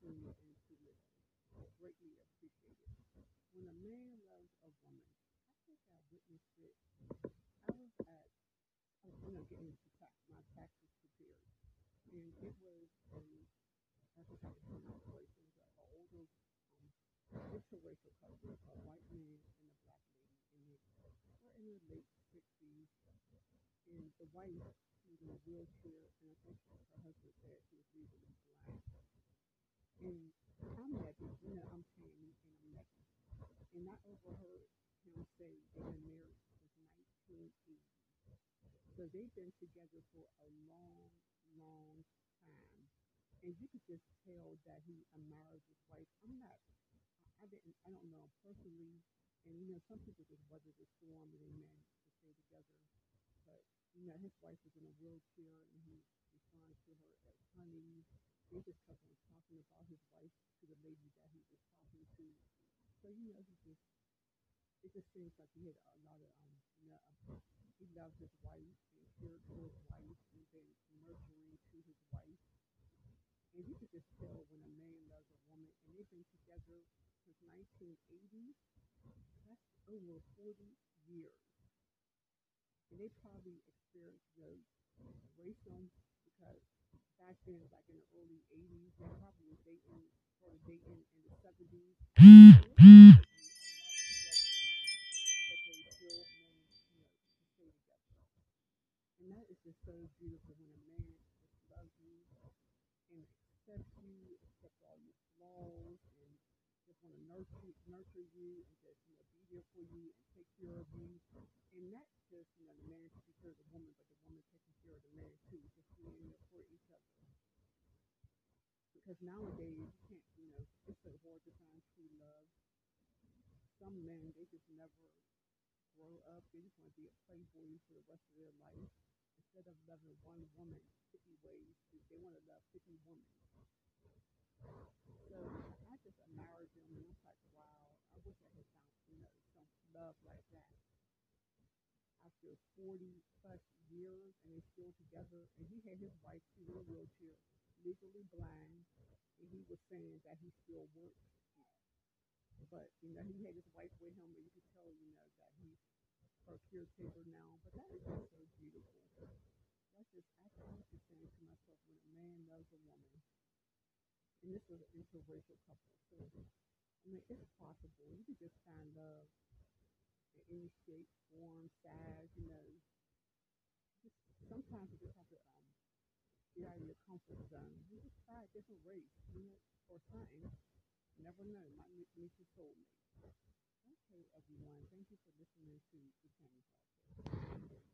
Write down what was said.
tune into listen. Greatly appreciated. When a man loves a woman, I think I witnessed it. I was at, I was, you know, getting tax, my taxes prepared, and it was a, place. It was an older um, interracial couple, a white man and a black lady, and they were in their late sixties. And the wife, was in a wheelchair, and I think her husband said she was legally blind. And I'm Megan, you know, I'm Tammy, and I'm Megan. And I overheard him say they've been married since 1980. So they've been together for a long, long time. And you could just tell that he admires his wife. I'm not, I, didn't, I don't know personally. And you know, some people just weather the storm and they manage to stay together. But you know, his wife was in a wheelchair and he referring to her as honey. They just kept on talking about his wife to the lady that he was talking to. So you know, he just it just seems like he had a lot of um he loved his wife and cared for his wife and been nurturing to his wife. And you could just tell when a man loves a woman and they've been together since 1980. That's over 40 years. And they probably experienced the racism because back then, like in the early 80s, they probably was dating, started dating in the 70s. And that is just so beautiful when a man just loves you and accepts you, accepts all your flaws, and just want to nurture nurture you and just you know be there for you and take care of you. And not just you know the man taking care of the woman, but the woman taking care of the man too, just being there for each other. Because nowadays you can't, you know, it's so hard to find true love. Some men they just never grow up. They just want to be a playboy for the rest of their life. Instead of loving one woman 50 ways, they want to love 50 women. So I just admired them and I was like, wow, I wish I had found, you know, some love like that. After 40 plus years and they're still together, and he had his wife, she was in a wheelchair, legally blind, and he was saying that he still works. But, you know, he had his wife with him, and you could tell, you know, that he's her caretaker now. But that is just so beautiful. That's just, I keep just saying to myself, when a man loves a woman, and this was an interracial couple, so I mean, it's possible. You could just find love in any shape, form, size, you know. Just sometimes you just have to um get out of your comfort zone. You just try a different race, you know, or something. Never know. Might meet meet your soulmate. Okay, everyone. Thank you for listening to the Tammy Podcast.